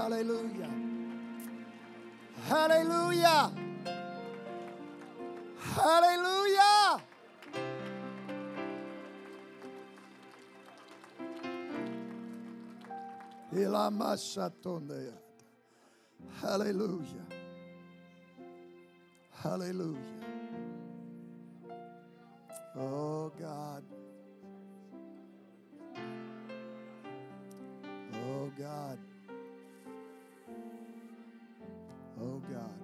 Hallelujah. Hallelujah. Hallelujah. Hallelujah. Hallelujah. Oh God. Oh God. Oh God.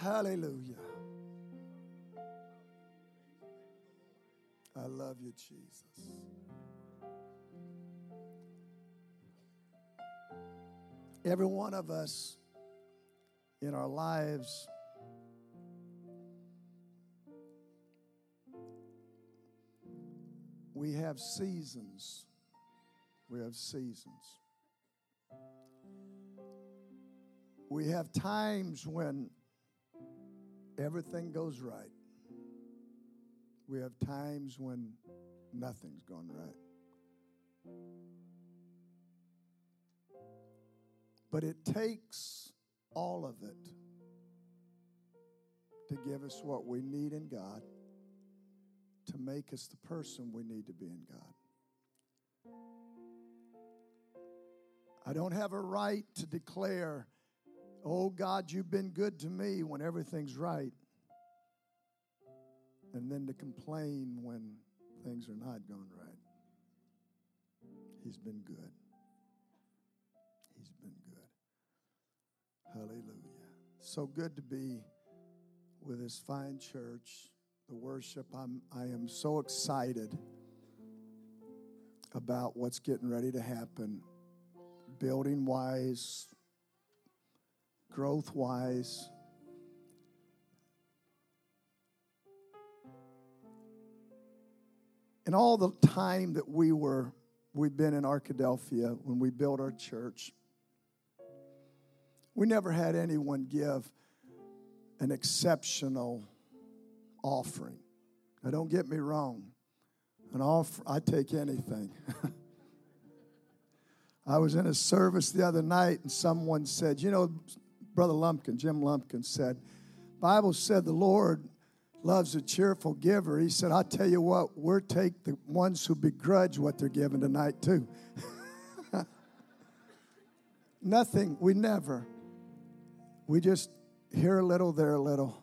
Hallelujah. I love you, Jesus. Every one of us in our lives we have seasons. We have seasons. We have times when everything goes right. We have times when nothing's gone right. But it takes all of it to give us what we need in God, to make us the person we need to be in God. I don't have a right to declare, oh God, you've been good to me when everything's right, and then to complain when things are not going right. He's been good. He's been good. Hallelujah. So good to be with this fine church. The worship, I'm, I am so excited about what's getting ready to happen, building wise, growth wise. And all the time that we were, we've been in Arkadelphia when we built our church, we never had anyone give an exceptional offering. Now, don't get me wrong. An offer, I take anything. I was in a service the other night and someone said, you know, Brother Lumpkin, Jim Lumpkin said, Bible said the Lord loves a cheerful giver. He said, I'll tell you what, we'll take the ones who begrudge what they're giving tonight too. Nothing, we never. We just here a little, there a little.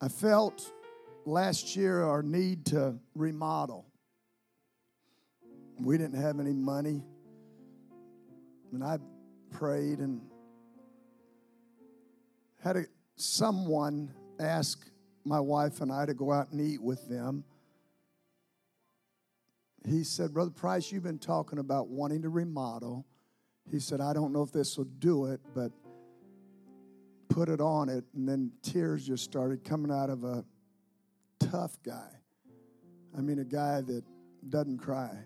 I felt last year our need to remodel. We didn't have any money. And I prayed and had a, someone ask my wife and I to go out and eat with them. He said, Brother Price, you've been talking about wanting to remodel. He said, I don't know if this will do it, but put it on it. And then tears just started coming out of a tough guy. I mean, a guy that doesn't cry.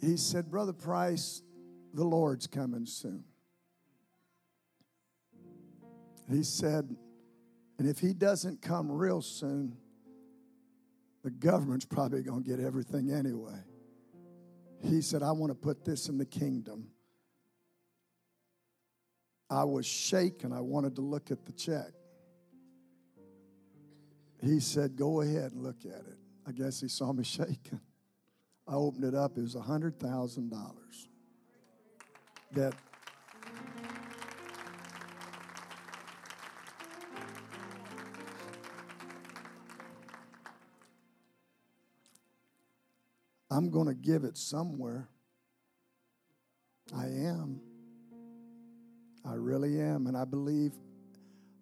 He said, Brother Price, the Lord's coming soon. He said, and if he doesn't come real soon, the government's probably going to get everything anyway. He said, I want to put this in the kingdom. I was shaken. I wanted to look at the check. He said, Go ahead and look at it. I guess he saw me shaking. I opened it up. It was $100,000 that I'm going to give it somewhere. I am. I really am. And I believe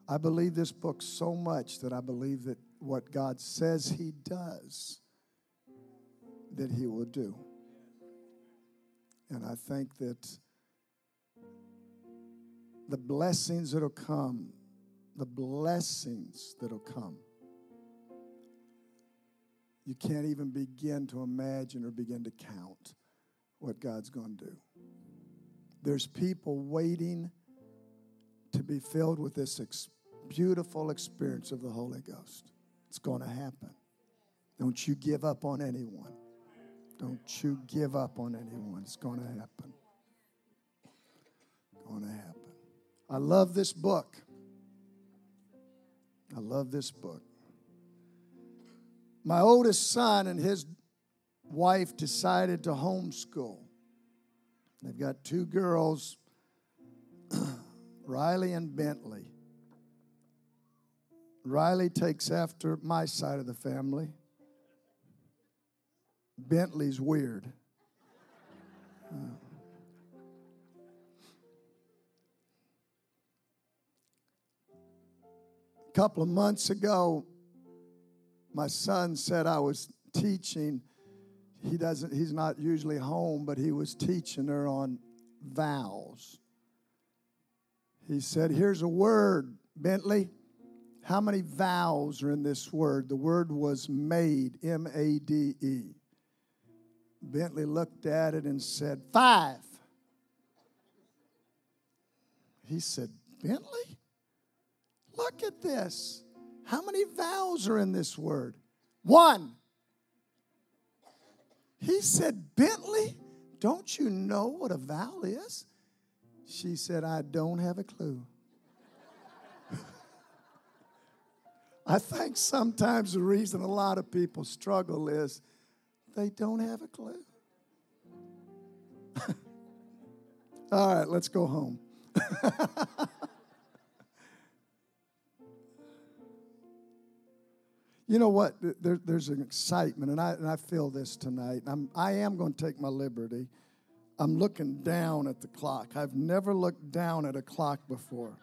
I believe this book so much that I believe that what God says he does that he will do. And I think that the blessings that'll come, the blessings that'll come you can't even begin to imagine or begin to count what God's going to do. There's people waiting to be filled with this ex- beautiful experience of the Holy Ghost. It's going to happen. Don't you give up on anyone. Don't you give up on anyone. It's going to happen. Going to happen. I love this book. I love this book. My oldest son and his wife decided to homeschool. They've got two girls, Riley and Bentley. Riley takes after my side of the family. Bentley's weird. A couple of months ago, my son said I was teaching. He doesn't, he's not usually home, but he was teaching her on vowels. He said, Here's a word, Bentley. How many vowels are in this word? The word was made, M A D E. Bentley looked at it and said, Five. He said, Bentley? Look at this. How many vowels are in this word? One. He said, Bentley, don't you know what a vowel is? She said, I don't have a clue. I think sometimes the reason a lot of people struggle is they don't have a clue. All right, let's go home. you know what? There, there's an excitement, and I, and I feel this tonight. I'm, I am going to take my liberty. I'm looking down at the clock. I've never looked down at a clock before.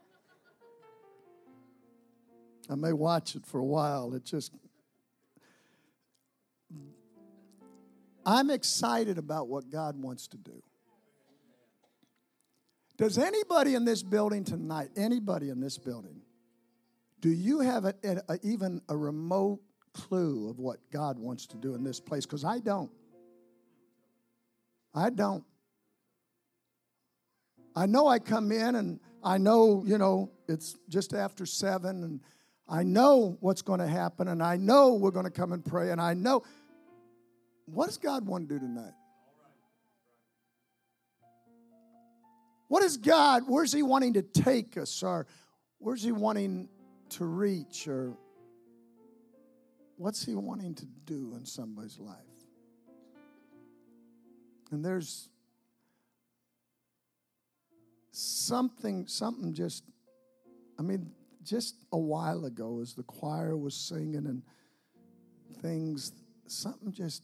I may watch it for a while. It just. I'm excited about what God wants to do. Does anybody in this building tonight, anybody in this building, do you have a, a, even a remote clue of what God wants to do in this place? Because I don't. I don't. I know I come in and I know, you know, it's just after seven and I know what's going to happen and I know we're going to come and pray and I know. What does God want to do tonight? What is God, where's He wanting to take us? Or where's He wanting to reach? Or what's He wanting to do in somebody's life? And there's something, something just, I mean, just a while ago as the choir was singing and things, something just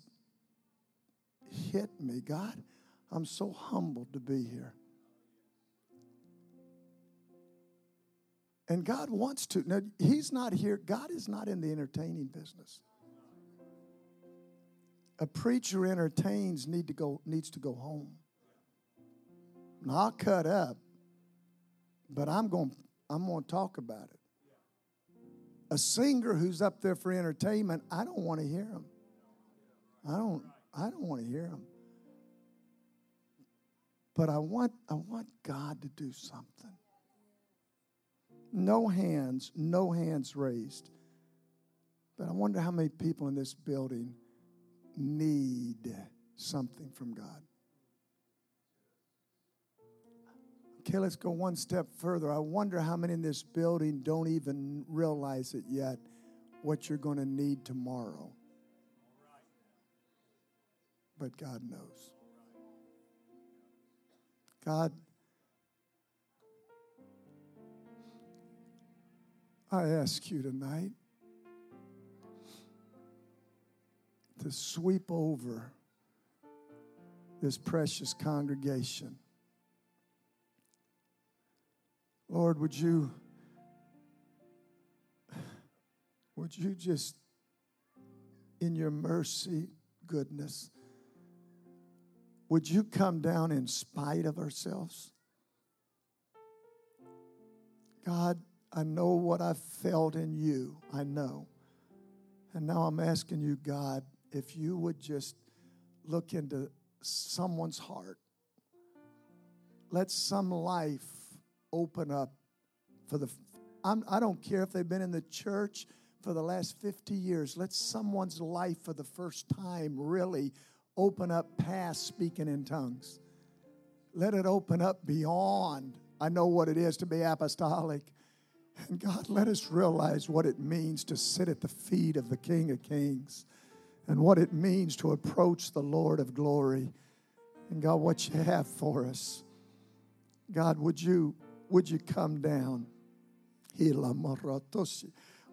hit me. God, I'm so humbled to be here. And God wants to. Now, He's not here. God is not in the entertaining business. A preacher entertains need to go, needs to go home. Now, I'll cut up, but I'm going, I'm going to talk about it. A singer who's up there for entertainment, I don't want to hear him. I don't, I don't want to hear him. But I want, I want God to do something. No hands, no hands raised. But I wonder how many people in this building need something from God. Okay, let's go one step further. I wonder how many in this building don't even realize it yet what you're going to need tomorrow. But God knows. God, I ask you tonight to sweep over this precious congregation. Lord, would you would you just in your mercy, goodness, would you come down in spite of ourselves? God, I know what I felt in you. I know. And now I'm asking you, God, if you would just look into someone's heart. Let some life open up for the. I'm, I do not care if they've been in the church for the last 50 years. Let someone's life for the first time really open up past speaking in tongues. Let it open up beyond. I know what it is to be apostolic. And God, let us realize what it means to sit at the feet of the King of Kings and what it means to approach the Lord of glory. And God, what you have for us. God, would you would you come down?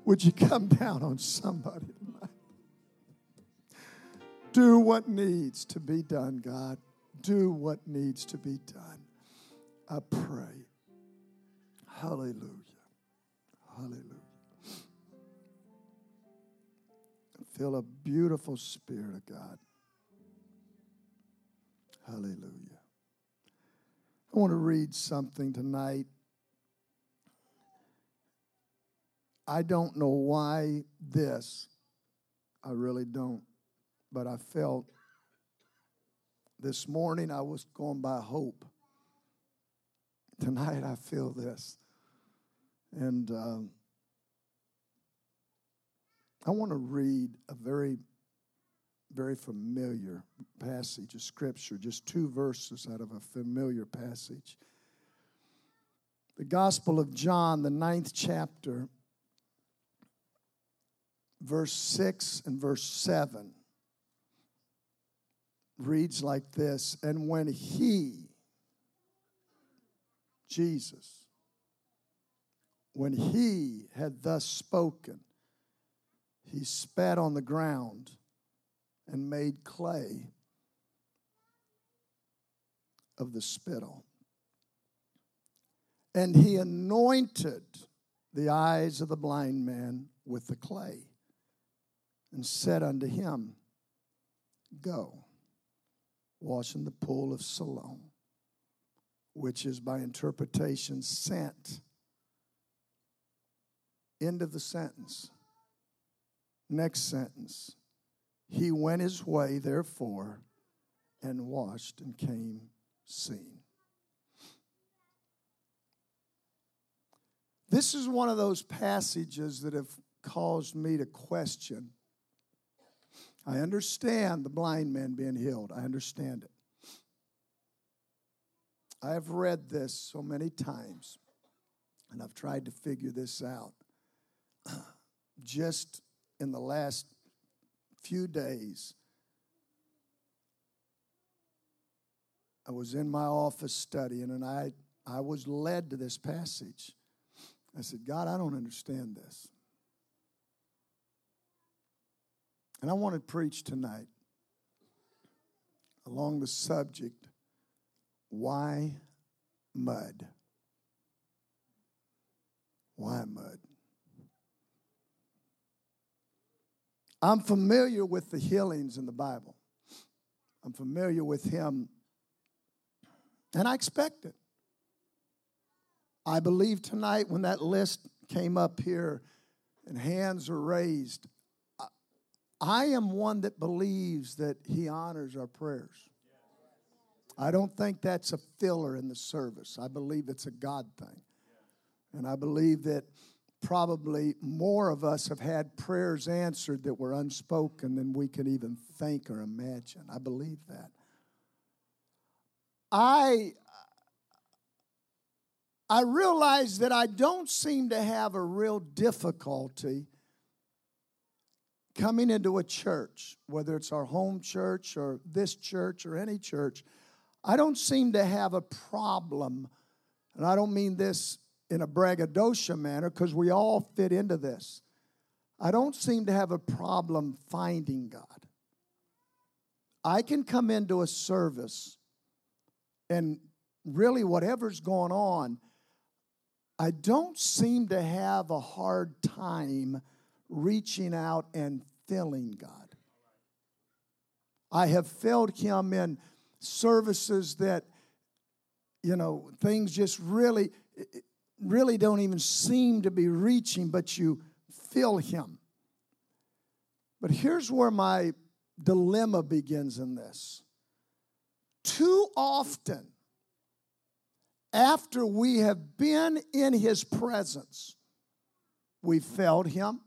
Would you come down on somebody? Do what needs to be done, God. Do what needs to be done. I pray. Hallelujah. Hallelujah. Feel a beautiful Spirit of God. Hallelujah. I want to read something tonight. I don't know why this, I really don't, but I felt this morning I was going by hope. Tonight I feel this. And um, I want to read a very, very familiar passage of Scripture, just two verses out of a familiar passage. The Gospel of John, the ninth chapter, verse 6 and verse 7 reads like this And when he, Jesus, when he had thus spoken, he spat on the ground and made clay of the spittle. And he anointed the eyes of the blind man with the clay and said unto him, Go, wash in the pool of Siloam, which is by interpretation sent. End of the sentence. Next sentence. He went his way, therefore, and washed and came seeing. This is one of those passages that have caused me to question. I understand the blind man being healed, I understand it. I have read this so many times, and I've tried to figure this out. Just in the last few days, I was in my office studying and I, I was led to this passage. I said, God, I don't understand this. And I want to preach tonight along the subject why mud? Why mud? I'm familiar with the healings in the Bible. I'm familiar with him, and I expect it. I believe tonight when that list came up here and hands are raised, I am one that believes that he honors our prayers. I don't think that's a filler in the service. I believe it's a God thing. And I believe that probably more of us have had prayers answered that were unspoken than we can even think or imagine. I believe that. I I realize that I don't seem to have a real difficulty coming into a church, whether it's our home church or this church or any church. I don't seem to have a problem, and I don't mean this in a braggadocio manner because we all fit into this. I don't seem to have a problem finding God. I can come into a service and really whatever's going on, I don't seem to have a hard time reaching out and filling God. I have felt Him in services that, you know, things just really really don't even seem to be reaching, but you feel Him. But here's where my dilemma begins in this. Too often, after we have been in His presence, we felt Him,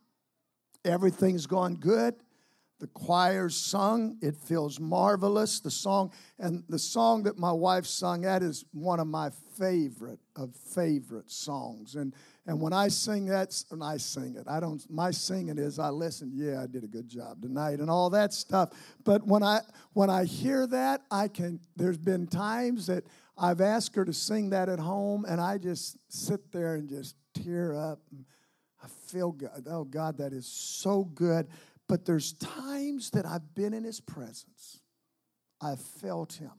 everything's gone good, the choir sung. It feels marvelous. The song and the song that my wife sung that is one of my favorite of favorite songs. And and when I sing that, and I sing it. I don't. My singing is I listen. Yeah, I did a good job tonight, and all that stuff. But when I when I hear that, I can. There's been times that I've asked her to sing that at home, and I just sit there and just tear up. I feel God. Oh God, that is so good. But there's times that I've been in His presence. I've felt Him,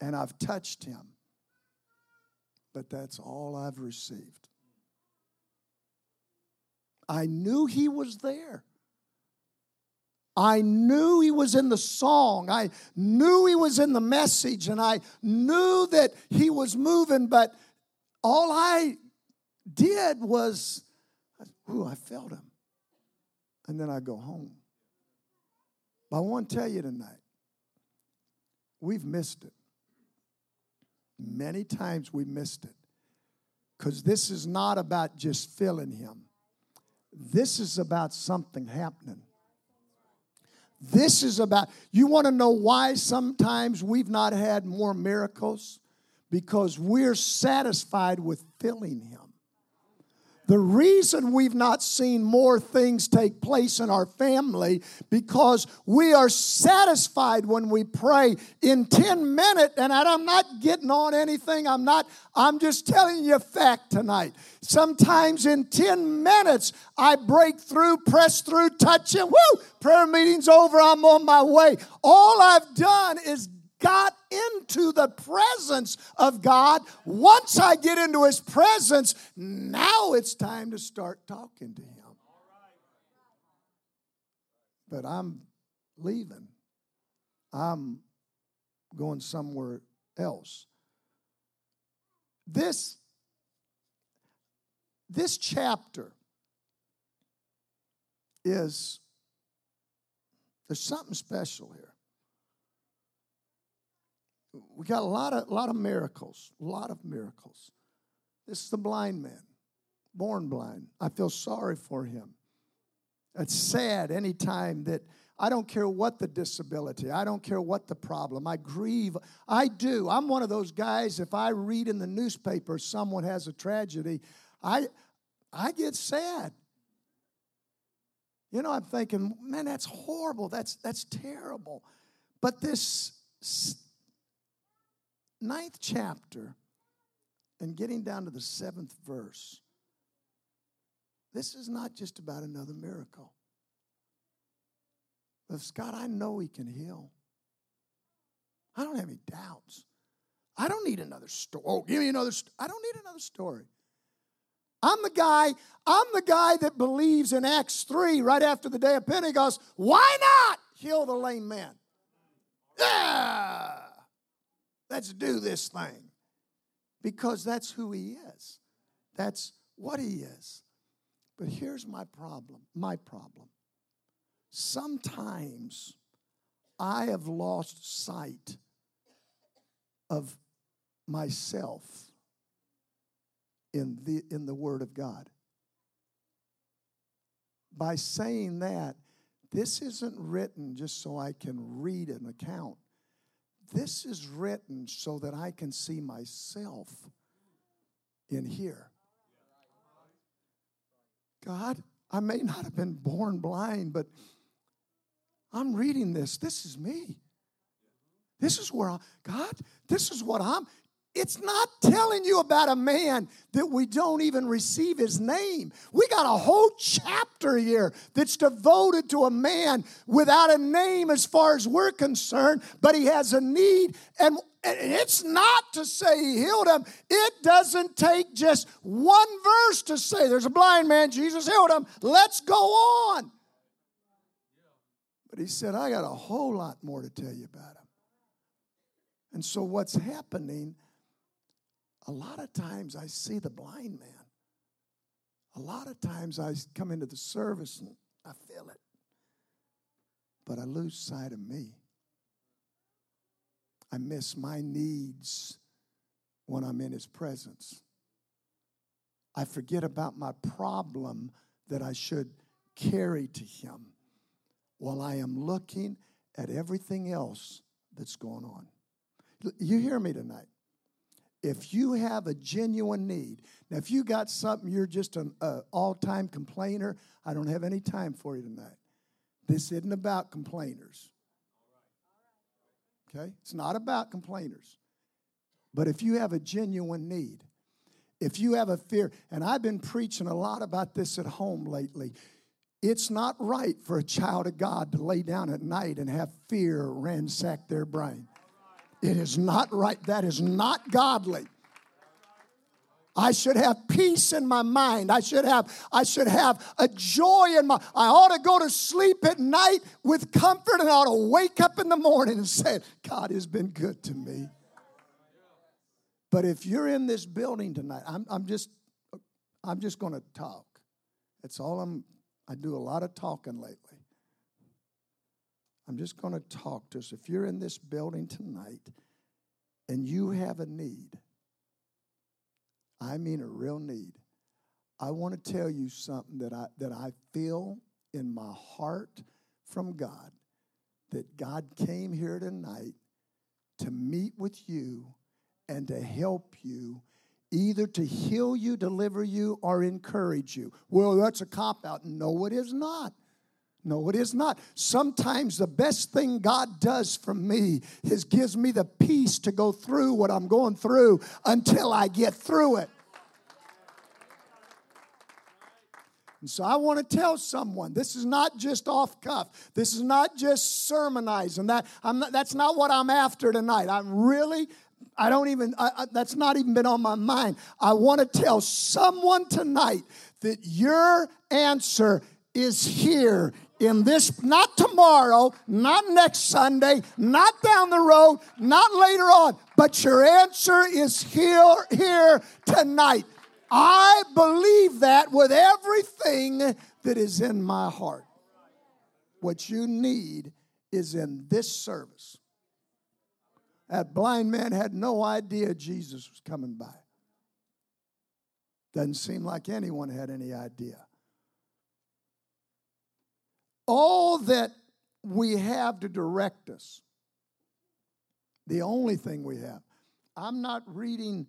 and I've touched Him. But that's all I've received. I knew He was there. I knew he was in the song. I knew he was in the message, and I knew that he was moving, but all I did was, ooh, I felt him. And then I go home. But I want to tell you tonight, we've missed it. Many times we missed it. Because this is not about just filling him, this is about something happening. This is about, you want to know why sometimes we've not had more miracles? Because we're satisfied with filling Him. The reason we've not seen more things take place in our family because we are satisfied when we pray in 10 minutes and I'm not getting on anything I'm not I'm just telling you a fact tonight. Sometimes in 10 minutes I break through, press through, touch him. Woo! Prayer meeting's over, I'm on my way. All I've done is got into the presence of God. Once I get into His presence, now it's time to start talking to Him. But I'm leaving, I'm going somewhere else. This, this chapter is, there's something special here we got a lot of, lot of miracles, a lot of miracles. This is the blind man, born blind. I feel sorry for him. It's sad anytime that I don't care what the disability, I don't care what the problem. I grieve. I do. I'm one of those guys, if I read in the newspaper someone has a tragedy, I, I get sad. You know, I'm thinking, man, that's horrible. That's, that's terrible. But this ninth chapter and getting down to the seventh verse, this is not just about another miracle. But Scott, I know He can heal. I don't have any doubts. I don't need another story. Oh, give me another. St- I don't need another story. I'm the guy. I'm the guy that believes in Acts three, right after the day of Pentecost. Why not heal the lame man? Yeah. Let's do this thing. Because that's who he is. That's what he is. But here's my problem my problem. Sometimes I have lost sight of myself in the, in the Word of God. By saying that, this isn't written just so I can read an account. This is written so that I can see myself in here. God, I may not have been born blind, but I'm reading this. This is me. This is where I, God, this is what I'm, it's not telling you about a man that we don't even receive his name. We got a whole chapter here that's devoted to a man without a name as far as we're concerned, but he has a need. And it's not to say he healed him. It doesn't take just one verse to say there's a blind man, Jesus healed him. Let's go on. But he said, I got a whole lot more to tell you about him. And so what's happening? A lot of times I see the blind man. A lot of times I come into the service and I feel it. But I lose sight of me. I miss my needs when I'm in his presence. I forget about my problem that I should carry to him. while I am looking at everything else that's going on. You hear me tonight? If you have a genuine need, now if you got something you're just an uh, all-time complainer, I don't have any time for you tonight. This isn't about complainers. Okay? It's not about complainers. But if you have a genuine need, if you have a fear, and I've been preaching a lot about this at home lately, it's not right for a child of God to lay down at night and have fear ransack their brain. It is not right. That is not godly. I should have peace in my mind. I should have I should have a joy in my I ought to go to sleep at night with comfort and I ought to wake up in the morning and say, God has been good to me. But if you're in this building tonight, I'm, I'm just I'm just going to talk. That's all I'm I do a lot of talking lately. I'm just going to talk to us. If you're in this building tonight and you have a need, I mean a real need. I want to tell you something that I, that I feel in my heart from God that God came here tonight to meet with you and to help you, either to heal you, deliver you, or encourage you. Well, that's a cop out. No, it is not. No, it is not. Sometimes the best thing God does for me is gives me the peace to go through what I'm going through until I get through it. And so I want to tell someone this is not just off cuff. This is not just sermonizing. That I'm not, that's not what I'm after tonight. I'm really I don't even I, I, that's not even been on my mind. I want to tell someone tonight that your answer is here in this, not tomorrow, not next Sunday, not down the road, not later on, but your answer is here, here tonight. I believe that with everything that is in my heart. What you need is in this service. That blind man had no idea Jesus was coming by. Doesn't seem like anyone had any idea all that we have to direct us, the only thing we have. I'm not reading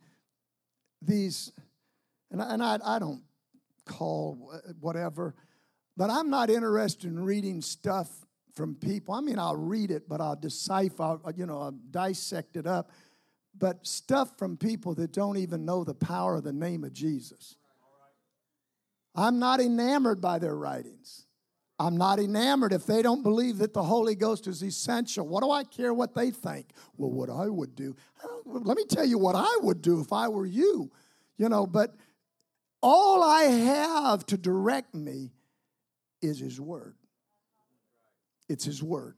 these, and I, and I, I don't call whatever, but I'm not interested in reading stuff from people. I mean, I'll read it, but I'll decipher, you know, I'll dissect it up. But stuff from people that don't even know the power of the name of Jesus. I'm not enamored by their writings. I'm not enamored if they don't believe that the Holy Ghost is essential. What do I care what they think? Well, what I would do. let me tell you what I would do if I were you. You know, but all I have to direct me is His Word. It's His Word.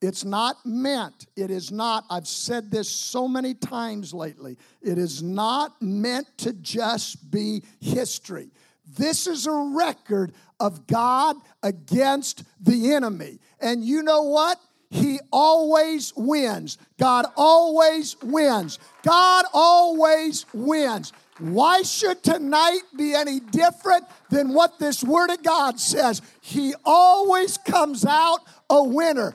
It's not meant, it is not, I've said this so many times lately, it is not meant to just be history. This is a record of God against the enemy. And you know what? He always wins. God always wins. God always wins. Why should tonight be any different than what this Word of God says? He always comes out a winner.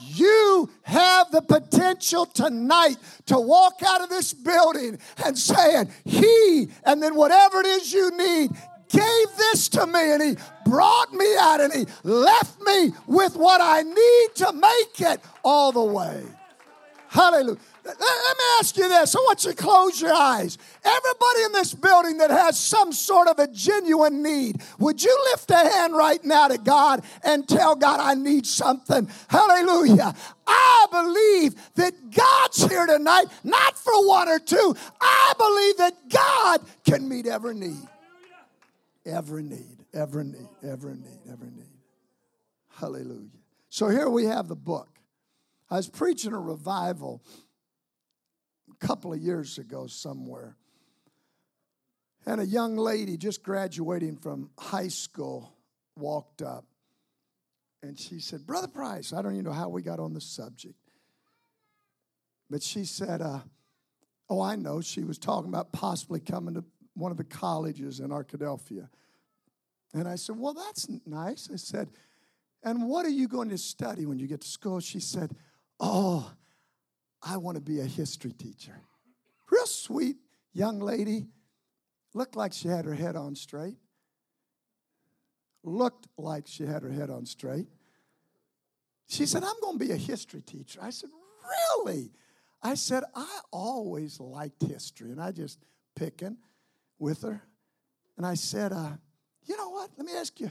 You have the potential tonight to walk out of this building and saying, He, and then whatever it is you need, gave this to me and He brought me out and He left me with what I need to make it all the way. Hallelujah. Let me ask you this. I want you to close your eyes. Everybody in this building that has some sort of a genuine need, would you lift a hand right now to God and tell God, I need something? Hallelujah. I believe that God's here tonight, not for one or two. I believe that God can meet every need. Every need, every need, every need, every need. Hallelujah. So here we have the book. I was preaching a revival a couple of years ago somewhere. And a young lady just graduating from high school walked up and she said, Brother Price, I don't even know how we got on the subject. But she said, uh, Oh, I know. She was talking about possibly coming to one of the colleges in Arkadelphia. And I said, Well, that's nice. I said, And what are you going to study when you get to school? She said, Oh, I want to be a history teacher. Real sweet young lady. Looked like she had her head on straight. Looked like she had her head on straight. She said, I'm going to be a history teacher. I said, Really? I said, I always liked history. And I just picking with her. And I said, uh, You know what? Let me ask you,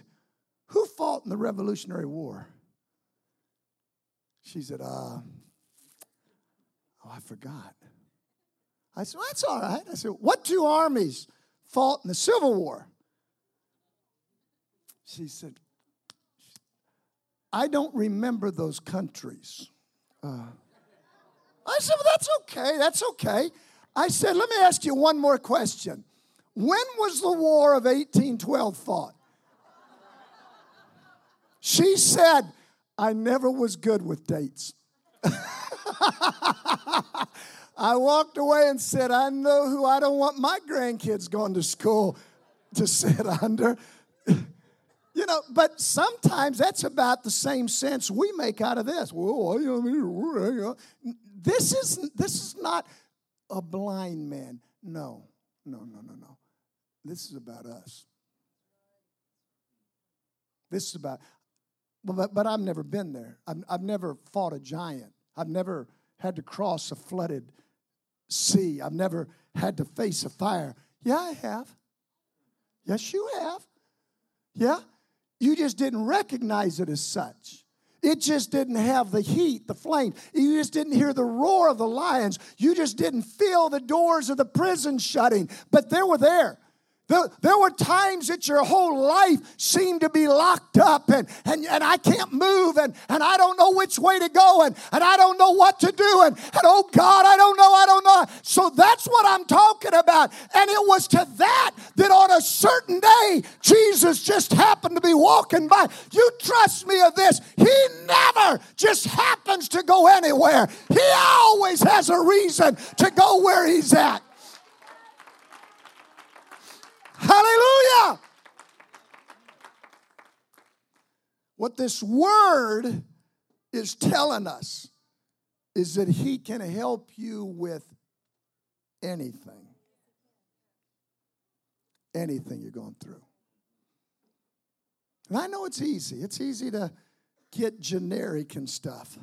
who fought in the Revolutionary War? She said, uh, Oh, I forgot. I said, well, That's all right. I said, What two armies fought in the Civil War? She said, I don't remember those countries. Uh, I said, Well, that's okay. That's okay. I said, Let me ask you one more question. When was the War of 1812 fought? She said, I never was good with dates. I walked away and said, I know who I don't want my grandkids going to school to sit under. You know, but sometimes that's about the same sense we make out of this. This is this is not a blind man. No, no, no, no, no. This is about us. This is about, but, but I've never been there. I've, I've never fought a giant. I've never had to cross a flooded sea. I've never had to face a fire. Yeah, I have. Yes, you have. Yeah. You just didn't recognize it as such. It just didn't have the heat, the flame. You just didn't hear the roar of the lions. You just didn't feel the doors of the prison shutting, but they were there. There, were times that your whole life seemed to be locked up and, and, and I can't move and, and I don't know which way to go and, and I don't know what to do and, and oh God, I don't know, I don't know. So that's what I'm talking about. And it was to that that on a certain day, Jesus just happened to be walking by. You trust me of this. He never just happens to go anywhere. He always has a reason to go where he's at. Hallelujah. What this word is telling us is that He can help you with anything. Anything you're going through. And I know it's easy. It's easy to get generic and stuff.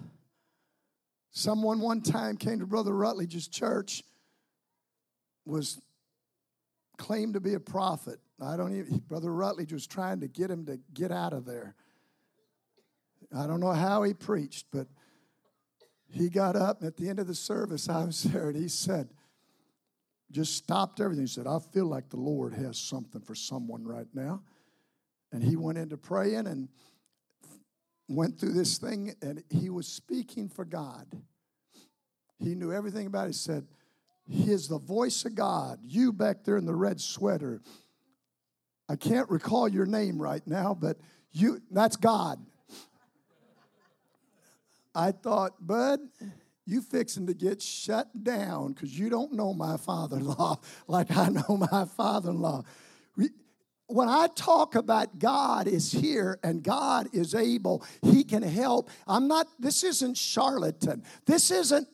Someone one time came to Brother Rutledge's church, was claimed to be a prophet. I don't even, Brother Rutledge was trying to get him to get out of there. I don't know how he preached, but he got up at the end of the service. I was there, and he said, just stopped everything. He said, I feel like the Lord has something for someone right now. And he went into praying and went through this thing, and he was speaking for God. He knew everything about it. He said, he is the voice of God. You back there in the red sweater. I can't recall your name right now, but you that's God. I thought, bud, you fixing to get shut down because you don't know my father-in-law like I know my father-in-law. When I talk about God is here and God is able, He can help. I'm not, this isn't charlatan. This isn't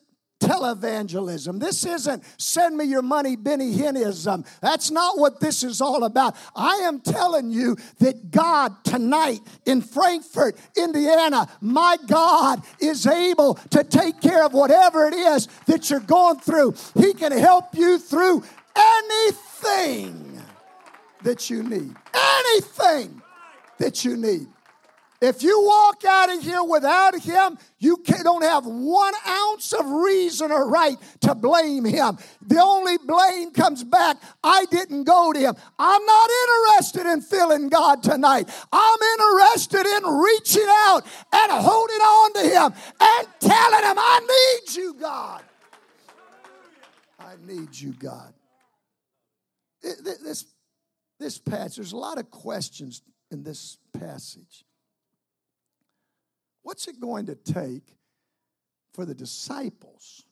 televangelism. This isn't send me your money, Benny Hinnism. That's not what this is all about. I am telling you that God tonight in Frankfort, Indiana, my God is able to take care of whatever it is that you're going through. He can help you through anything that you need. Anything that you need. If you walk out of here without him, you don't have one ounce of reason or right to blame him. The only blame comes back I didn't go to him. I'm not interested in feeling God tonight. I'm interested in reaching out and holding on to him and telling him, I need you, God. I need you, God. This, this passage, there's a lot of questions in this passage. What's it going to take for the disciples?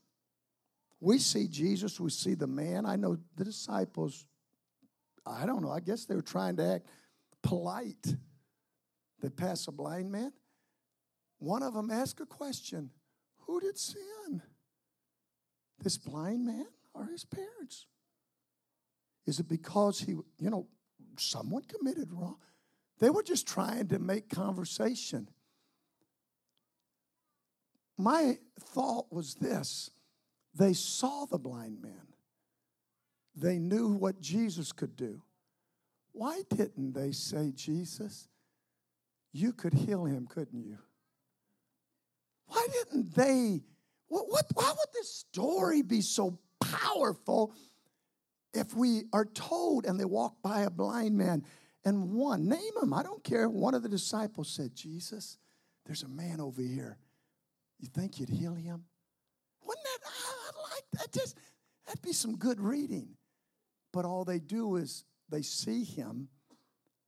We see Jesus, we see the man. I know the disciples, I don't know, I guess they were trying to act polite. They pass a blind man. one of them asked a question Who did sin? This blind man or his parents? Is it because he, you know, someone committed wrong? They were just trying to make conversation. My thought was this they saw the blind man, they knew what Jesus could do. Why didn't they say, Jesus, you could heal him, couldn't you? Why didn't they? What, what, why would this story be so powerful if we are told and they walk by a blind man and one, name him, I don't care. One of the disciples said, Jesus, there's a man over here. You think you'd heal him? Wouldn't that, I like that. Just, that'd be some good reading. But all they do is they see him,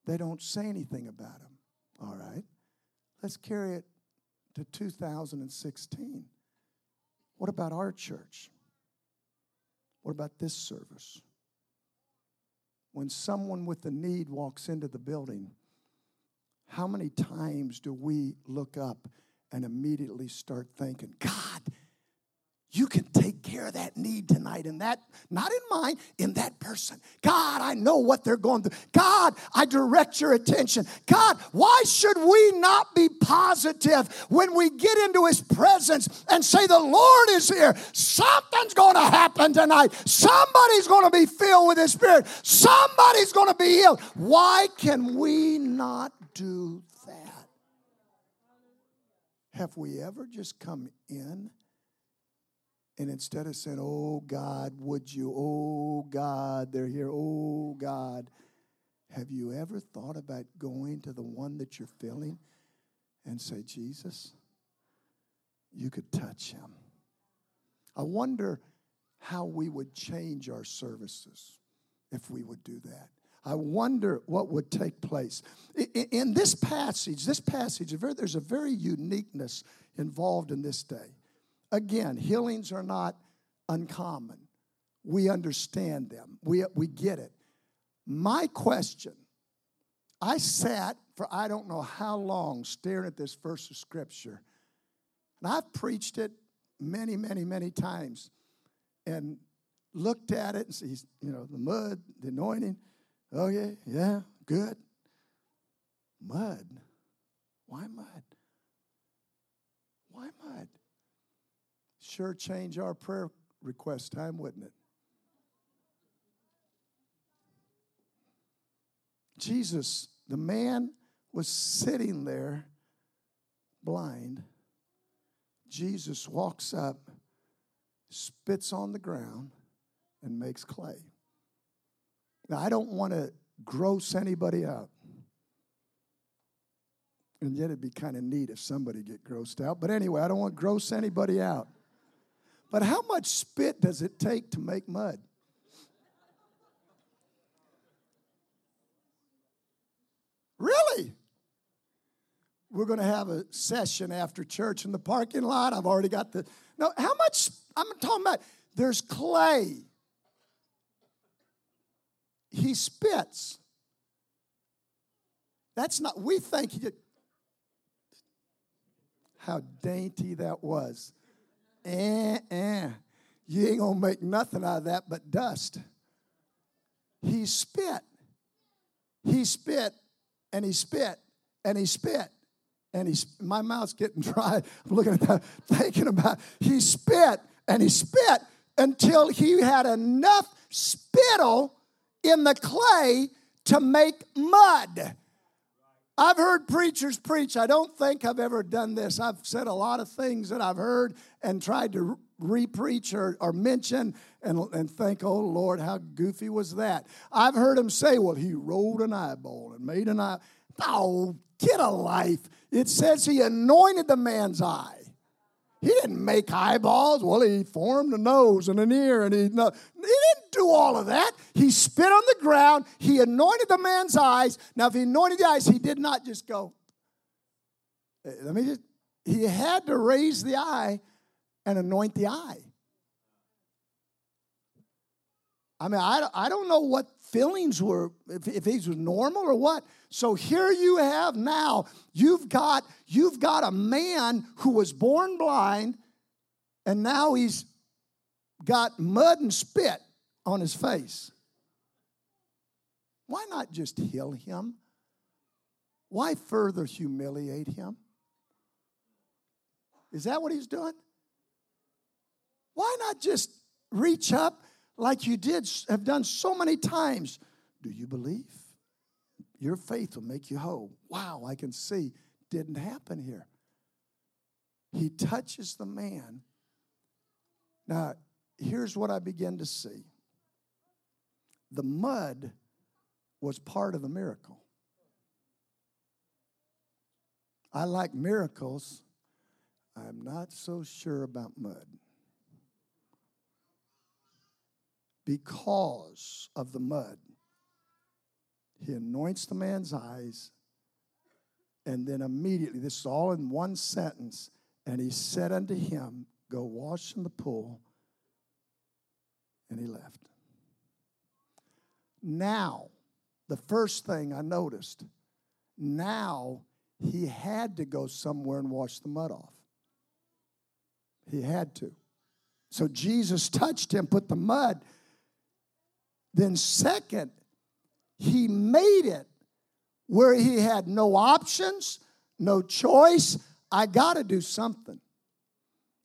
they don't say anything about him. All right, let's carry it to 2016. What about our church? What about this service? when someone with a need walks into the building, how many times do we look up and immediately start thinking, God, you can take care of that need tonight in that not in mine in that person. God i know what they're going through. God i direct your attention. God why should we not be positive when we get into his presence and say the lord is here. Something's going to happen tonight. Somebody's going to be filled with his spirit. Somebody's going to be healed. Why can we not do that have we ever just come in and instead of saying, Oh God, would you? Oh God, they're here. Oh God. Have you ever thought about going to the one that you're feeling and say, Jesus, you could touch him? I wonder how we would change our services if we would do that. I wonder what would take place. In this passage, this passage, there's a very uniqueness involved in this day. Again, healings are not uncommon. We understand them, we, we get it. My question I sat for I don't know how long staring at this verse of scripture. And I've preached it many, many, many times and looked at it and see, you know, the mud, the anointing. Yeah, yeah, good. Mud. Why mud? Why mud? sure change our prayer request time, wouldn't it? Jesus, the man was sitting there blind. Jesus walks up, spits on the ground, and makes clay. Now, I don't want to gross anybody out. And yet it'd be kind of neat if somebody get grossed out. But anyway, I don't want to gross anybody out. But how much spit does it take to make mud? Really? We're going to have a session after church in the parking lot. I've already got the. No, how much? I'm talking about there's clay. He spits. That's not, we think he did. How dainty that was eh, eh. You ain't gonna make nothing out of that but dust. He spit. He spit and he spit and he spit and he my mouth's getting dry. I'm looking at that, thinking about he spit and he spit until he had enough spittle in the clay to make mud. I've heard preachers preach. I don't think I've ever done this. I've said a lot of things that I've heard and tried to re-preach or, or mention and, and think, oh Lord, how goofy was that? I've heard him say, well, he rolled an eyeball and made an eye. Oh, get a life. It says he anointed the man's eye. He didn't make eyeballs. Well, he formed a nose and an ear, and he no, he didn't do all of that. He spit on the ground. He anointed the man's eyes. Now, if he anointed the eyes, he did not just go. Eh, let me just. He had to raise the eye and anoint the eye. I mean, I, I don't know what feelings were, if, if these were normal or what. So here you have now, you've got, you've got a man who was born blind, and now he's got mud and spit on his face. Why not just heal him? Why further humiliate him? Is that what he's doing? Why not just reach up like you did have done so many times? Do you believe? Your faith will make you whole. Wow, I can see didn't happen here. He touches the man. Now, here's what I begin to see the mud was part of the miracle. I like miracles. I'm not so sure about mud. Because of the mud, he anoints the man's eyes, and then immediately, this is all in one sentence, and he said unto him, Go wash in the pool, and he left. Now, the first thing I noticed, now he had to go somewhere and wash the mud off. He had to. So Jesus touched him, put the mud. Then, second, he made it where he had no options, no choice. I got to do something.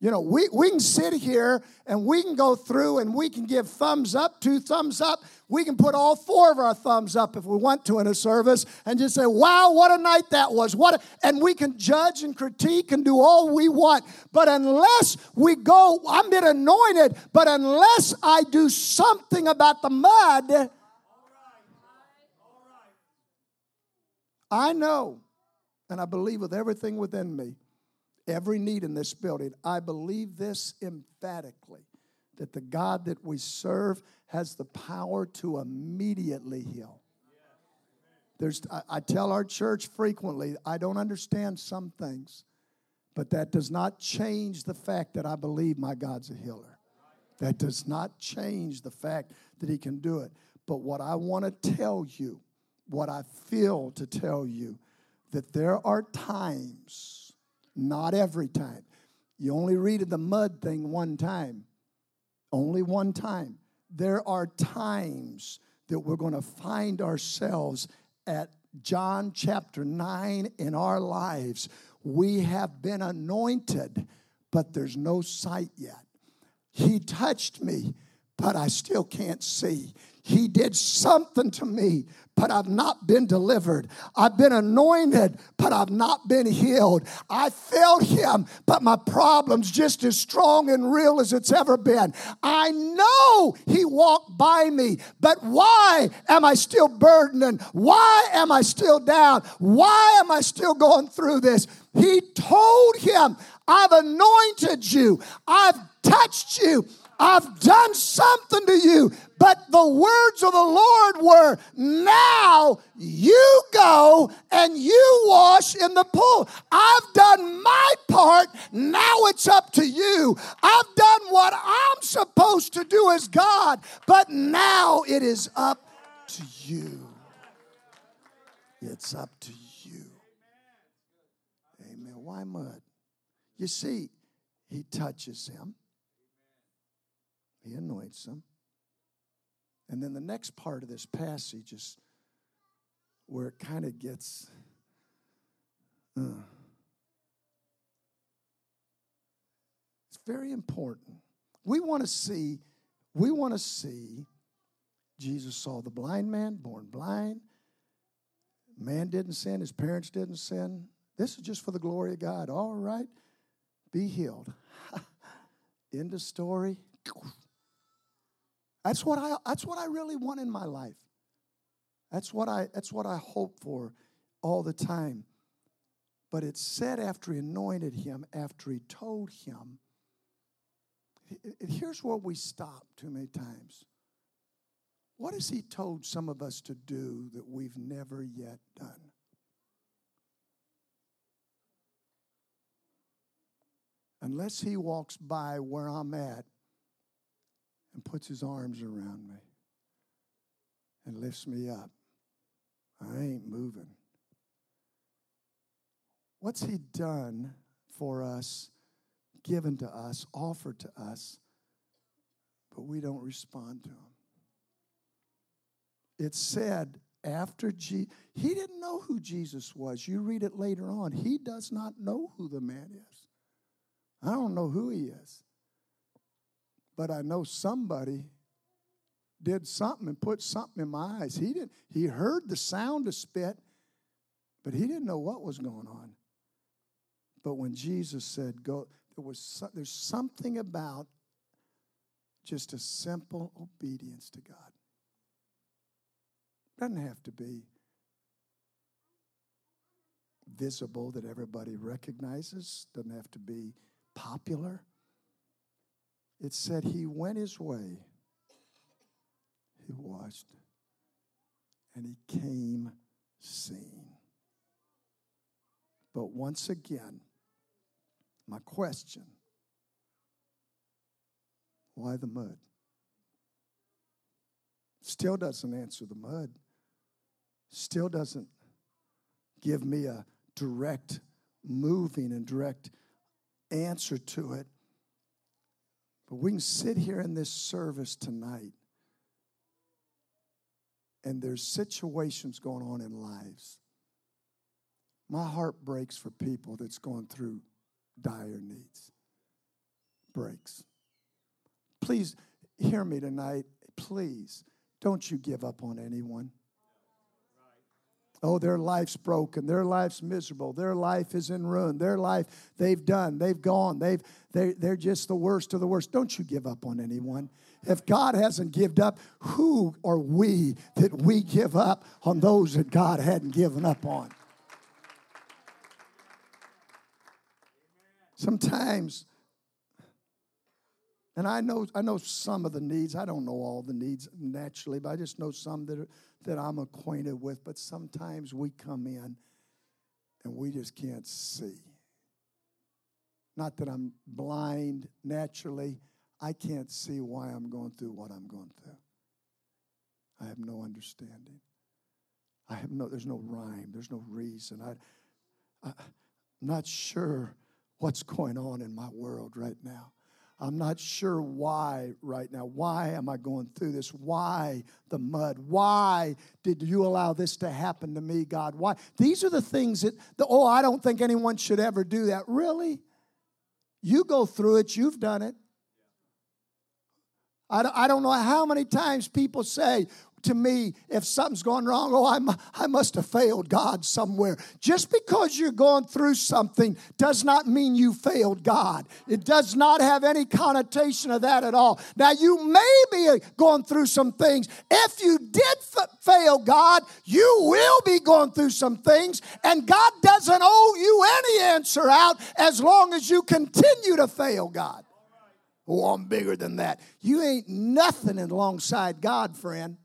You know, we, we can sit here and we can go through and we can give thumbs up, two thumbs up. We can put all four of our thumbs up if we want to in a service and just say, wow, what a night that was. What a, and we can judge and critique and do all we want. But unless we go, I'm been anointed, but unless I do something about the mud, I know and I believe with everything within me every need in this building. I believe this emphatically that the God that we serve has the power to immediately heal. There's, I, I tell our church frequently, I don't understand some things, but that does not change the fact that I believe my God's a healer. That does not change the fact that He can do it. But what I want to tell you, what I feel to tell you, that there are times not every time. You only read the mud thing one time. Only one time. There are times that we're going to find ourselves at John chapter 9 in our lives. We have been anointed, but there's no sight yet. He touched me, but I still can't see. He did something to me, but I've not been delivered. I've been anointed, but I've not been healed. I felt Him, but my problem's just as strong and real as it's ever been. I know He walked by me, but why am I still burdened? Why am I still down? Why am I still going through this? He told him, I've anointed you, I've touched you, I've done something to you. But the words of the Lord were, Now you go and you wash in the pool. I've done my part. Now it's up to you. I've done what I'm supposed to do as God. But now it is up to you. It's up to you. Amen. Why mud? You see, he touches him. He anoints them. And then the next part of this passage is where it kind of gets. Uh, it's very important. We want to see, we want to see Jesus saw the blind man, born blind. Man didn't sin, his parents didn't sin. This is just for the glory of God. All right, be healed. End of story. That's what I that's what I really want in my life. That's what I that's what I hope for all the time. But it said after he anointed him, after he told him, here's where we stop too many times. What has he told some of us to do that we've never yet done? Unless he walks by where I'm at and puts his arms around me. and lifts me up. I ain't moving. What's He done for us, given to us, offered to us, but we don't respond to Him? It said after Jesus, he didn't know who Jesus was. You read it later on. He does not know who the man is. I don't know who he is. But I know somebody did something and put something in my eyes. He didn't he heard the sound of spit, but he didn't know what was going on. But when Jesus said go, there was there's something about just a simple obedience to God. Doesn't have to be visible that everybody recognizes, doesn't have to be popular. It said he went his way, he watched, and he came seeing. But once again, my question why the mud? Still doesn't answer the mud still doesn't give me a direct moving and direct answer to it. But we can sit here in this service tonight, and there's situations going on in lives. My heart breaks for people that's going through dire needs. Breaks. Please hear me tonight. Please don't you give up on anyone. Oh, their life's broken. Their life's miserable. Their life is in ruin. Their life, they've done. They've gone. They've, they, they're just the worst of the worst. Don't you give up on anyone. If God hasn't given up, who are we that we give up on those that God hadn't given up on? Sometimes, and I know, I know some of the needs. I don't know all the needs naturally, but I just know some that are that I'm acquainted with, but sometimes we come in and we just can't see. Not that I'm blind naturally, I can't see why I'm going through what I'm going through. I have no understanding. I have no, there's no rhyme, there's no reason. I, I, I'm not sure what's going on in my world right now. I'm not sure why right now. Why am I going through this? Why the mud? Why did you allow this to happen to me, God? Why? These are the things that, the, oh, I don't think anyone should ever do that. Really? You go through it, you've done it. I don't know how many times people say, to me if something's going wrong. Oh, I'm, I must have failed God somewhere. Just because you're going through something does not mean you failed God. It does not have any connotation of that at all. Now, you may be uh, going through some things. If you did f- fail God, you will be going through some things, and God doesn't owe you any answer out as long as you continue to fail God. Oh, I'm bigger than that. You ain't nothing alongside God, friend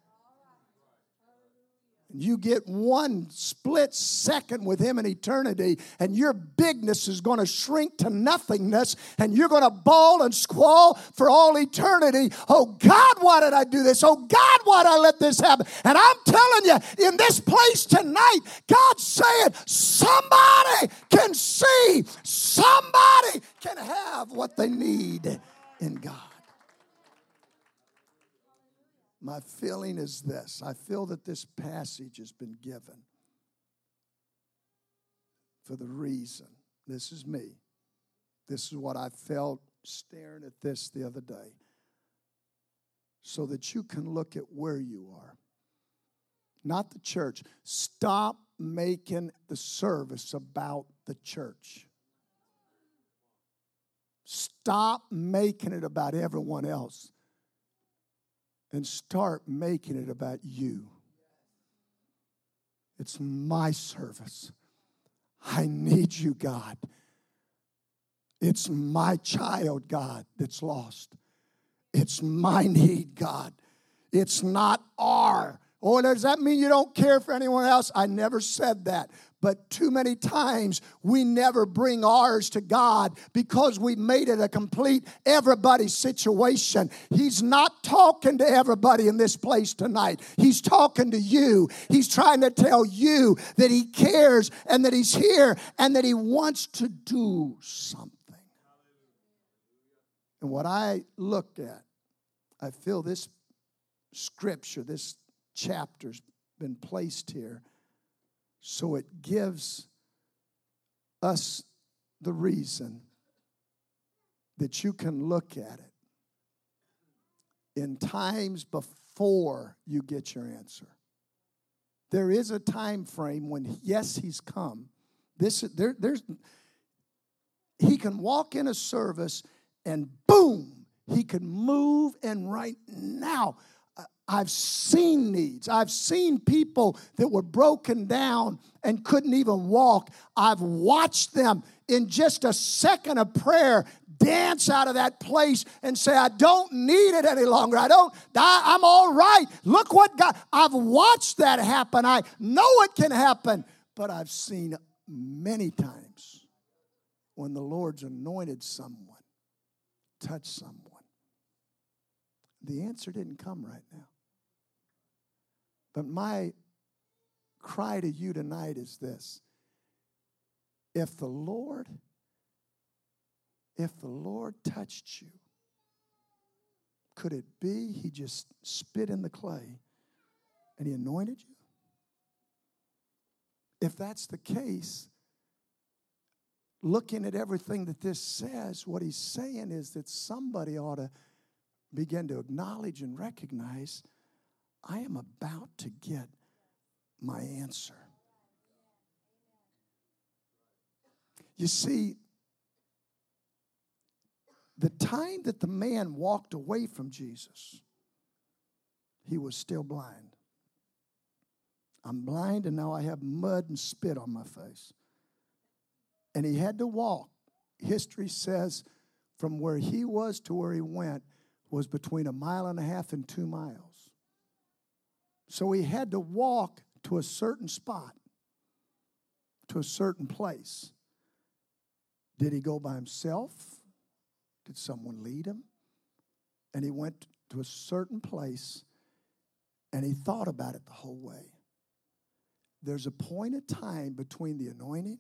you get one split second with him in eternity, and your bigness is going to shrink to nothingness, and you're going to bawl and squall for all eternity. Oh God, why did I do this? Oh God, why did I let this happen? And I'm telling you, in this place tonight, God's saying somebody can see, somebody can have what they need in God. My feeling is this I feel that this passage has been given for the reason. This is me. This is what I felt staring at this the other day. So that you can look at where you are, not the church. Stop making the service about the church. Stop making it about everyone else and start making it about you. It's my service. I need you, God. It's my child, God, that's lost. It's my need, God. It's not our Oh, does that mean you don't care for anyone else? I never said that. But too many times we never bring ours to God because we made it a complete everybody situation. He's not talking to everybody in this place tonight. He's talking to you. He's trying to tell you that He cares and that He's here and that He wants to do something. And what I look at, I feel this scripture, this chapter's been placed here. So it gives us the reason that you can look at it in times before you get your answer. There is a time frame when, yes, he's come. This there, there's he can walk in a service and boom, he can move and right now I've seen needs. I've seen people that were broken down and couldn't even walk. I've watched them in just a second of prayer dance out of that place and say, I don't need it any longer. I don't, I, am all right. Look what God, I've watched that happen. I know it can happen, but I've seen many times when the Lord's anointed someone, touched someone. The answer didn't come right now. But my cry to you tonight is this if the Lord, if the Lord touched you, could it be he just spit in the clay and he anointed you? If that's the case, looking at everything that this says, what he's saying is that somebody ought to begin to acknowledge and recognize I am about to get my answer. You see, the time that the man walked away from Jesus, he was still blind. I'm blind and now I have mud and spit on my face. And he had to walk. History says from where he was to where he went was between a mile and a half and two miles. So he had to walk to a certain spot, to a certain place. Did he go by himself? Did someone lead him? And he went to a certain place and he thought about it the whole way. There's a point of time between the anointing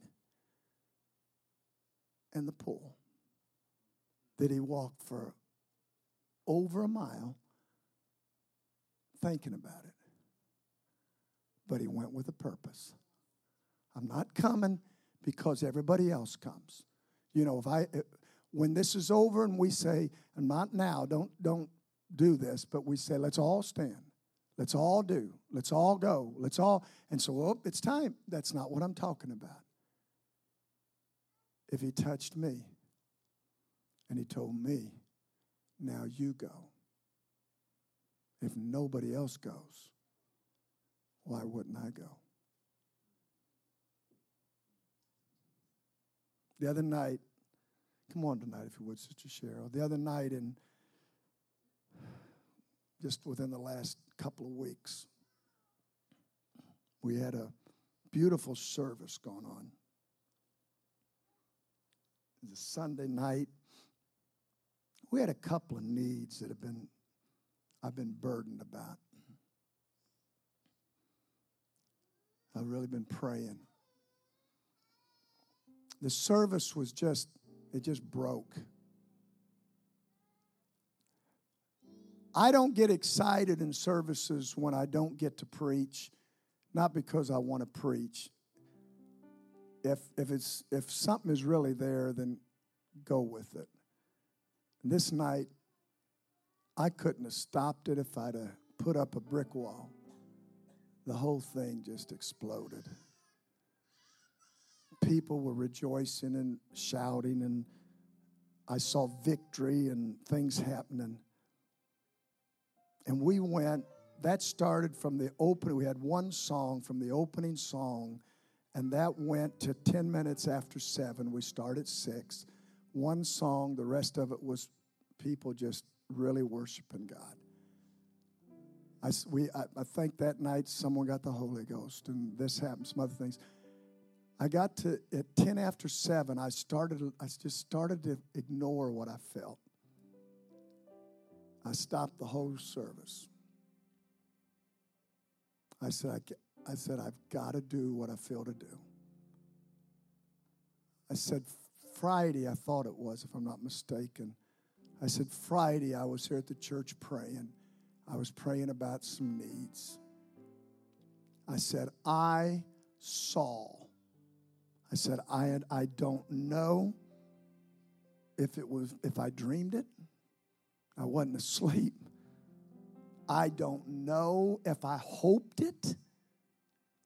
and the pool that he walked for over a mile thinking about it but he went with a purpose. I'm not coming because everybody else comes. You know, if I eh, when this is over and we say, and not now, don't don't do this, but we say, let's all stand. Let's all do. Let's all go. Let's all and so oh, it's time. That's not what I'm talking about. If he touched me and he told me, now you go. If nobody else goes, why wouldn't I go? The other night, come on tonight if you would, Sister Cheryl. The other night, and just within the last couple of weeks, we had a beautiful service going on. It was a Sunday night. We had a couple of needs that have been I've been burdened about. I've really been praying. The service was just, it just broke. I don't get excited in services when I don't get to preach, not because I want to preach. If, if, it's, if something is really there, then go with it. This night, I couldn't have stopped it if I'd have put up a brick wall the whole thing just exploded. People were rejoicing and shouting, and I saw victory and things happening. And we went, that started from the opening. We had one song from the opening song, and that went to 10 minutes after 7. We started 6. One song, the rest of it was people just really worshiping God. I, we, I, I think that night someone got the Holy Ghost, and this happened, some other things. I got to, at 10 after 7, I started, I just started to ignore what I felt. I stopped the whole service. I said, I, I said, I've got to do what I feel to do. I said, Friday, I thought it was, if I'm not mistaken. I said, Friday, I was here at the church praying. I was praying about some needs. I said, I saw. I said, I, I don't know if it was if I dreamed it. I wasn't asleep. I don't know if I hoped it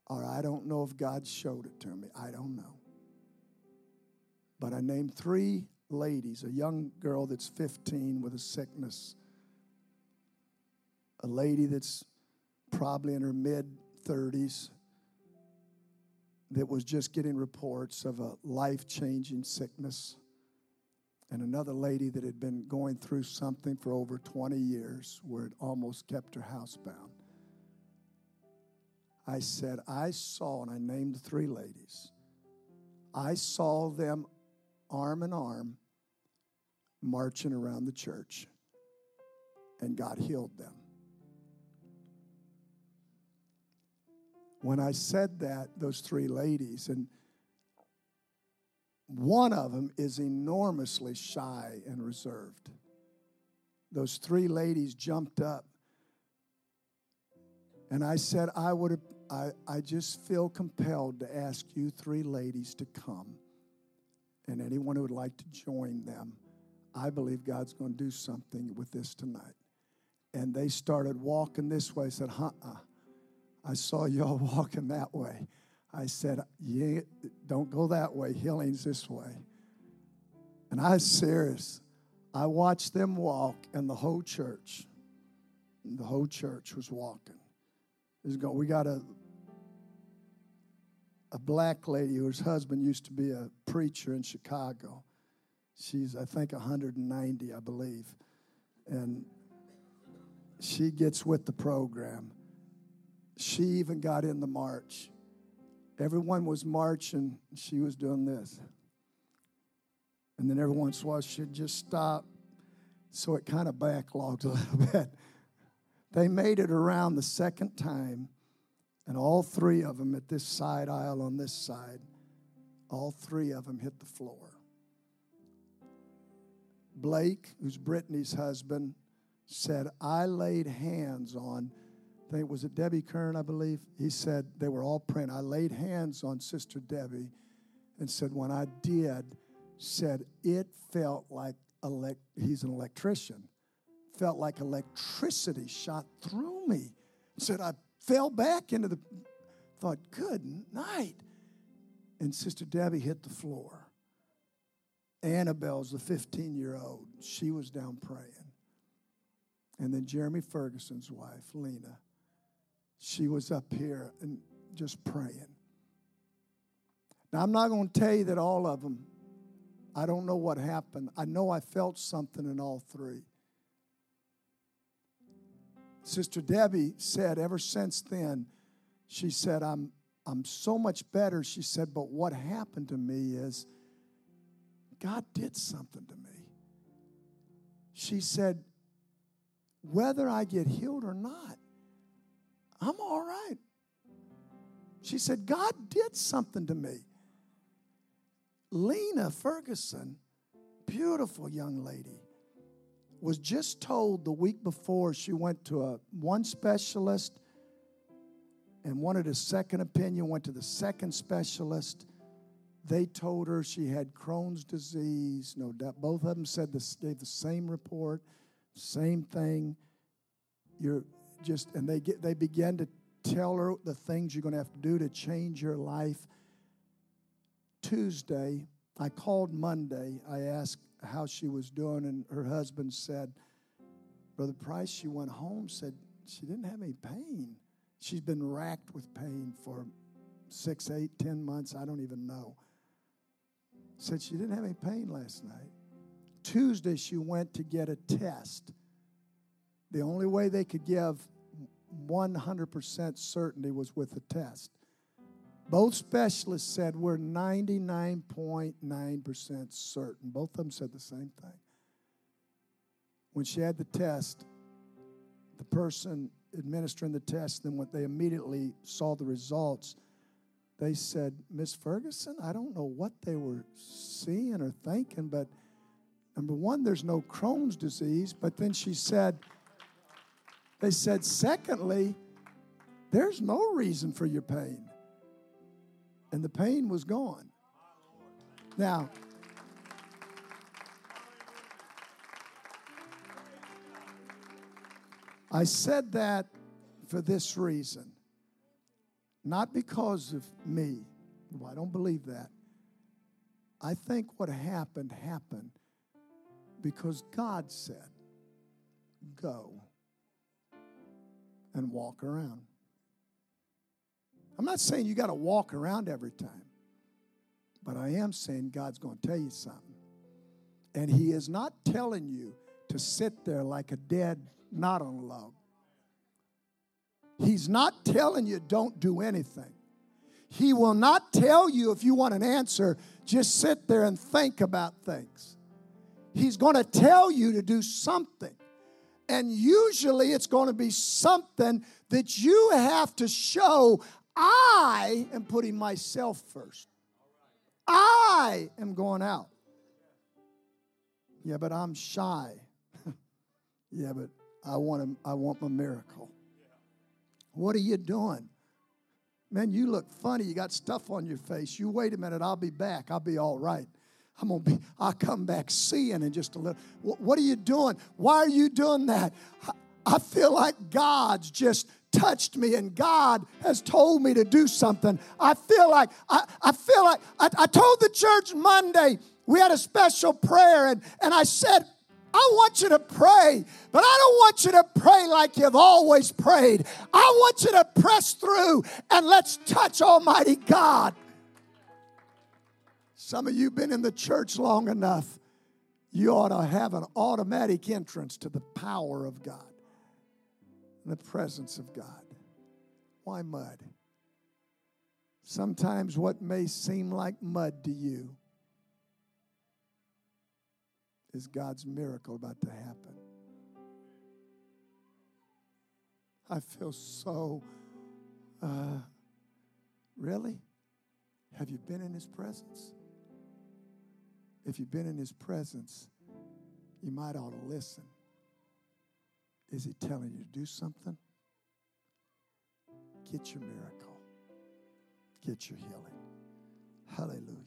or I don't know if God showed it to me. I don't know. But I named three ladies a young girl that's 15 with a sickness, a lady that's probably in her mid 30s that was just getting reports of a life changing sickness, and another lady that had been going through something for over 20 years where it almost kept her housebound. I said, I saw, and I named the three ladies. I saw them arm in arm marching around the church, and God healed them. When I said that, those three ladies, and one of them is enormously shy and reserved. Those three ladies jumped up. And I said, I would have, I, I just feel compelled to ask you three ladies to come. And anyone who would like to join them, I believe God's going to do something with this tonight. And they started walking this way. Said, huh, uh, I saw y'all walking that way. I said, yeah, don't go that way. Healing's this way. And I was serious. I watched them walk, and the whole church, the whole church was walking. We got a a black lady whose husband used to be a preacher in Chicago. She's, I think, 190, I believe. And she gets with the program. She even got in the march. Everyone was marching, she was doing this. And then every once in a while she'd just stop. So it kind of backlogged a little bit. They made it around the second time, and all three of them at this side aisle on this side, all three of them hit the floor. Blake, who's Brittany's husband, said, I laid hands on I think was it Debbie Kern, I believe. He said they were all praying. I laid hands on Sister Debbie and said, when I did, said it felt like elect, he's an electrician, felt like electricity shot through me. Said I fell back into the thought, good night. And Sister Debbie hit the floor. Annabelle's the 15 year old. She was down praying. And then Jeremy Ferguson's wife, Lena, she was up here and just praying. Now, I'm not going to tell you that all of them, I don't know what happened. I know I felt something in all three. Sister Debbie said, ever since then, she said, I'm, I'm so much better. She said, but what happened to me is God did something to me. She said, whether I get healed or not, I'm all right. She said, God did something to me. Lena Ferguson, beautiful young lady, was just told the week before she went to a one specialist and wanted a second opinion, went to the second specialist. They told her she had Crohn's disease. No doubt. Both of them said this, gave the same report, same thing. You're just and they get they began to tell her the things you're going to have to do to change your life. Tuesday, I called Monday. I asked how she was doing, and her husband said, Brother Price, she went home, said she didn't have any pain. She's been racked with pain for six, eight, ten months. I don't even know. Said she didn't have any pain last night. Tuesday, she went to get a test the only way they could give 100% certainty was with a test. Both specialists said we're 99.9% certain. Both of them said the same thing. When she had the test, the person administering the test, then when they immediately saw the results, they said, Miss Ferguson, I don't know what they were seeing or thinking, but number one, there's no Crohn's disease. But then she said, they said, secondly, there's no reason for your pain. And the pain was gone. Now, I said that for this reason. Not because of me. Well, I don't believe that. I think what happened happened because God said, Go and walk around. I'm not saying you got to walk around every time, but I am saying God's going to tell you something. And He is not telling you to sit there like a dead knot on a log. He's not telling you don't do anything. He will not tell you if you want an answer, just sit there and think about things. He's going to tell you to do something. And usually it's going to be something that you have to show I am putting myself first. I am going out. Yeah, but I'm shy. yeah, but I want, a, I want my miracle. What are you doing? Man, you look funny. You got stuff on your face. You wait a minute. I'll be back. I'll be all right. I'm gonna be. I'll come back seeing in just a little. What are you doing? Why are you doing that? I feel like God's just touched me and God has told me to do something. I feel like I, I feel like I, I told the church Monday we had a special prayer and, and I said I want you to pray, but I don't want you to pray like you've always prayed. I want you to press through and let's touch Almighty God. Some of you been in the church long enough, you ought to have an automatic entrance to the power of God, the presence of God. Why mud? Sometimes what may seem like mud to you is God's miracle about to happen. I feel so, uh, really? Have you been in His presence? If you've been in His presence, you might ought to listen. Is He telling you to do something? Get your miracle, get your healing. Hallelujah.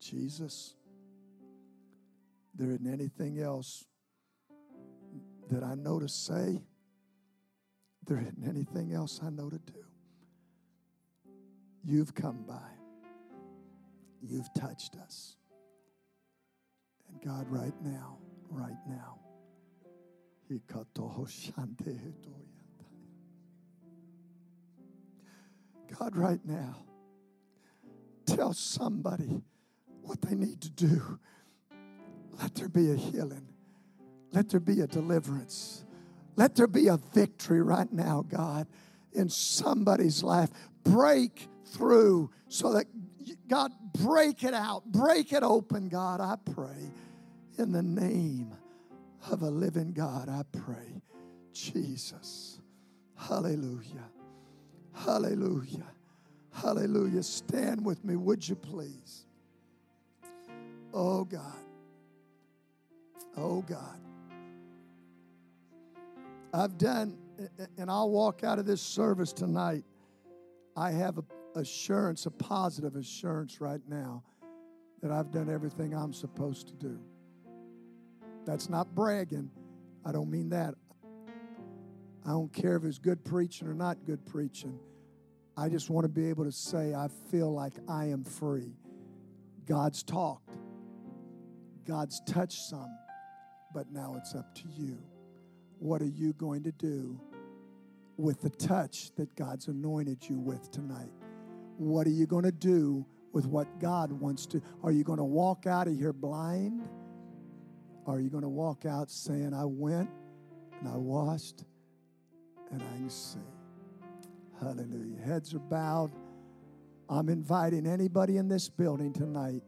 Jesus, there isn't anything else that I know to say. There isn't anything else I know to do. You've come by. You've touched us. And God, right now, right now, God, right now, tell somebody what they need to do. Let there be a healing. Let there be a deliverance. Let there be a victory right now, God, in somebody's life. Break through so that, God, break it out. Break it open, God, I pray. In the name of a living God, I pray. Jesus. Hallelujah. Hallelujah. Hallelujah. Stand with me, would you please? Oh God. Oh God. I've done, and I'll walk out of this service tonight. I have a assurance, a positive assurance right now that I've done everything I'm supposed to do. That's not bragging. I don't mean that. I don't care if it's good preaching or not good preaching. I just want to be able to say, I feel like I am free. God's talked, God's touched some, but now it's up to you. What are you going to do with the touch that God's anointed you with tonight? What are you going to do with what God wants to? Are you going to walk out of here blind? Are you going to walk out saying, I went and I washed and I can see? Hallelujah. Heads are bowed. I'm inviting anybody in this building tonight.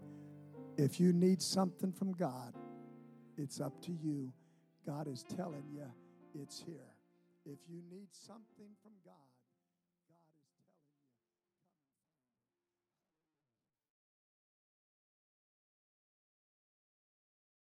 If you need something from God, it's up to you. God is telling you it's here. If you need something from